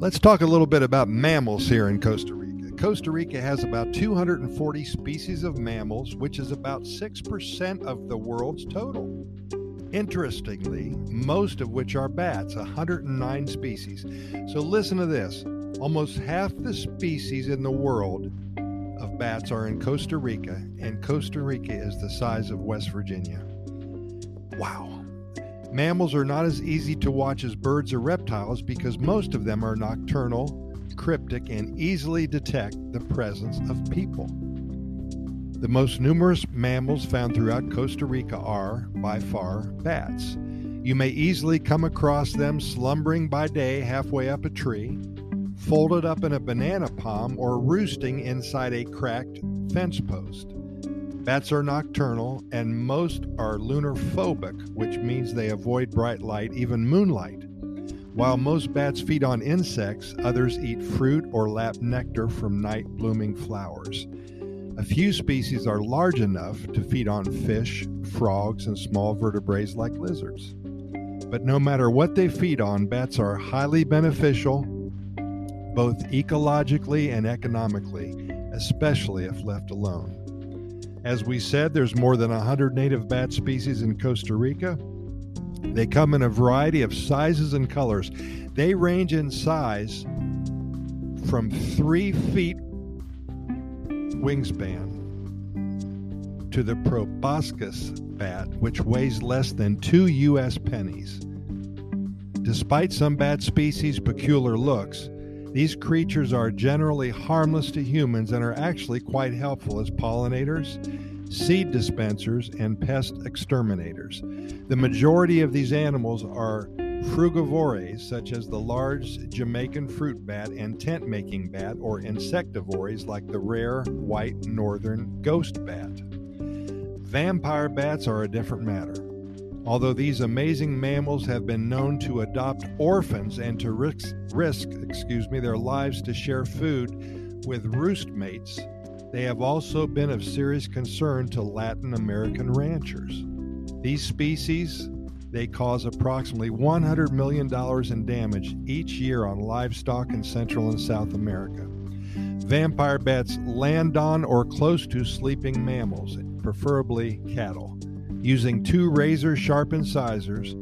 Let's talk a little bit about mammals here in Costa Rica. Costa Rica has about 240 species of mammals, which is about 6% of the world's total. Interestingly, most of which are bats, 109 species. So listen to this almost half the species in the world of bats are in Costa Rica, and Costa Rica is the size of West Virginia. Wow. Mammals are not as easy to watch as birds or reptiles because most of them are nocturnal, cryptic, and easily detect the presence of people. The most numerous mammals found throughout Costa Rica are, by far, bats. You may easily come across them slumbering by day halfway up a tree, folded up in a banana palm, or roosting inside a cracked fence post. Bats are nocturnal, and most are lunar phobic, which means they avoid bright light, even moonlight. While most bats feed on insects, others eat fruit or lap nectar from night blooming flowers. A few species are large enough to feed on fish, frogs, and small vertebrates like lizards. But no matter what they feed on, bats are highly beneficial, both ecologically and economically, especially if left alone. As we said, there's more than 100 native bat species in Costa Rica. They come in a variety of sizes and colors. They range in size from three feet wingspan to the proboscis bat, which weighs less than two U.S. pennies. Despite some bat species' peculiar looks, these creatures are generally harmless to humans and are actually quite helpful as pollinators, seed dispensers, and pest exterminators. The majority of these animals are frugivores, such as the large Jamaican fruit bat and tent making bat, or insectivores like the rare white northern ghost bat. Vampire bats are a different matter. Although these amazing mammals have been known to adopt orphans and to risk, risk excuse me, their lives to share food with roost mates, they have also been of serious concern to Latin American ranchers. These species, they cause approximately $100 million in damage each year on livestock in Central and South America. Vampire bats land on or close to sleeping mammals, preferably cattle. Using two razor sharp incisors,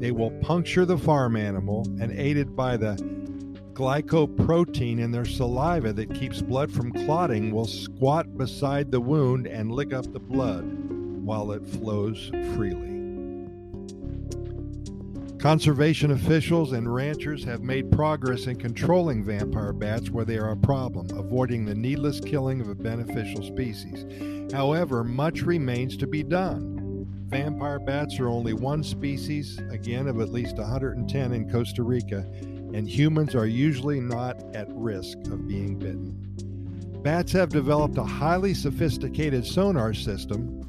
they will puncture the farm animal and, aided by the glycoprotein in their saliva that keeps blood from clotting, will squat beside the wound and lick up the blood while it flows freely. Conservation officials and ranchers have made progress in controlling vampire bats where they are a problem, avoiding the needless killing of a beneficial species. However, much remains to be done. Vampire bats are only one species, again, of at least 110 in Costa Rica, and humans are usually not at risk of being bitten. Bats have developed a highly sophisticated sonar system.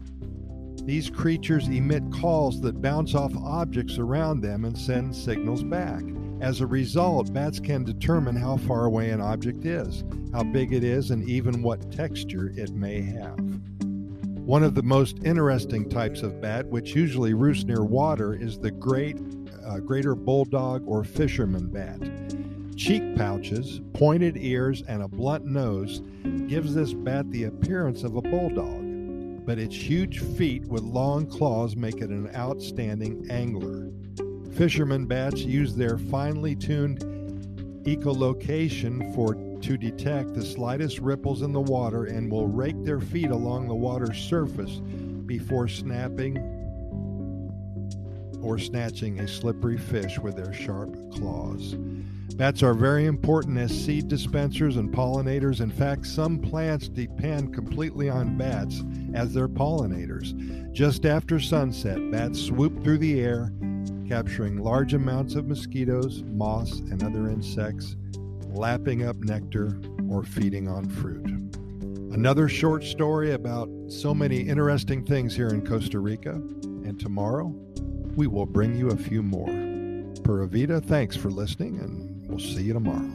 These creatures emit calls that bounce off objects around them and send signals back. As a result, bats can determine how far away an object is, how big it is, and even what texture it may have. One of the most interesting types of bat, which usually roosts near water, is the great uh, greater bulldog or fisherman bat. Cheek pouches, pointed ears, and a blunt nose gives this bat the appearance of a bulldog, but its huge feet with long claws make it an outstanding angler. Fisherman bats use their finely tuned echolocation for to detect the slightest ripples in the water and will rake their feet along the water's surface before snapping or snatching a slippery fish with their sharp claws. Bats are very important as seed dispensers and pollinators. In fact, some plants depend completely on bats as their pollinators. Just after sunset, bats swoop through the air, capturing large amounts of mosquitoes, moths, and other insects lapping up nectar, or feeding on fruit. Another short story about so many interesting things here in Costa Rica, and tomorrow we will bring you a few more. Pura Vida, thanks for listening, and we'll see you tomorrow.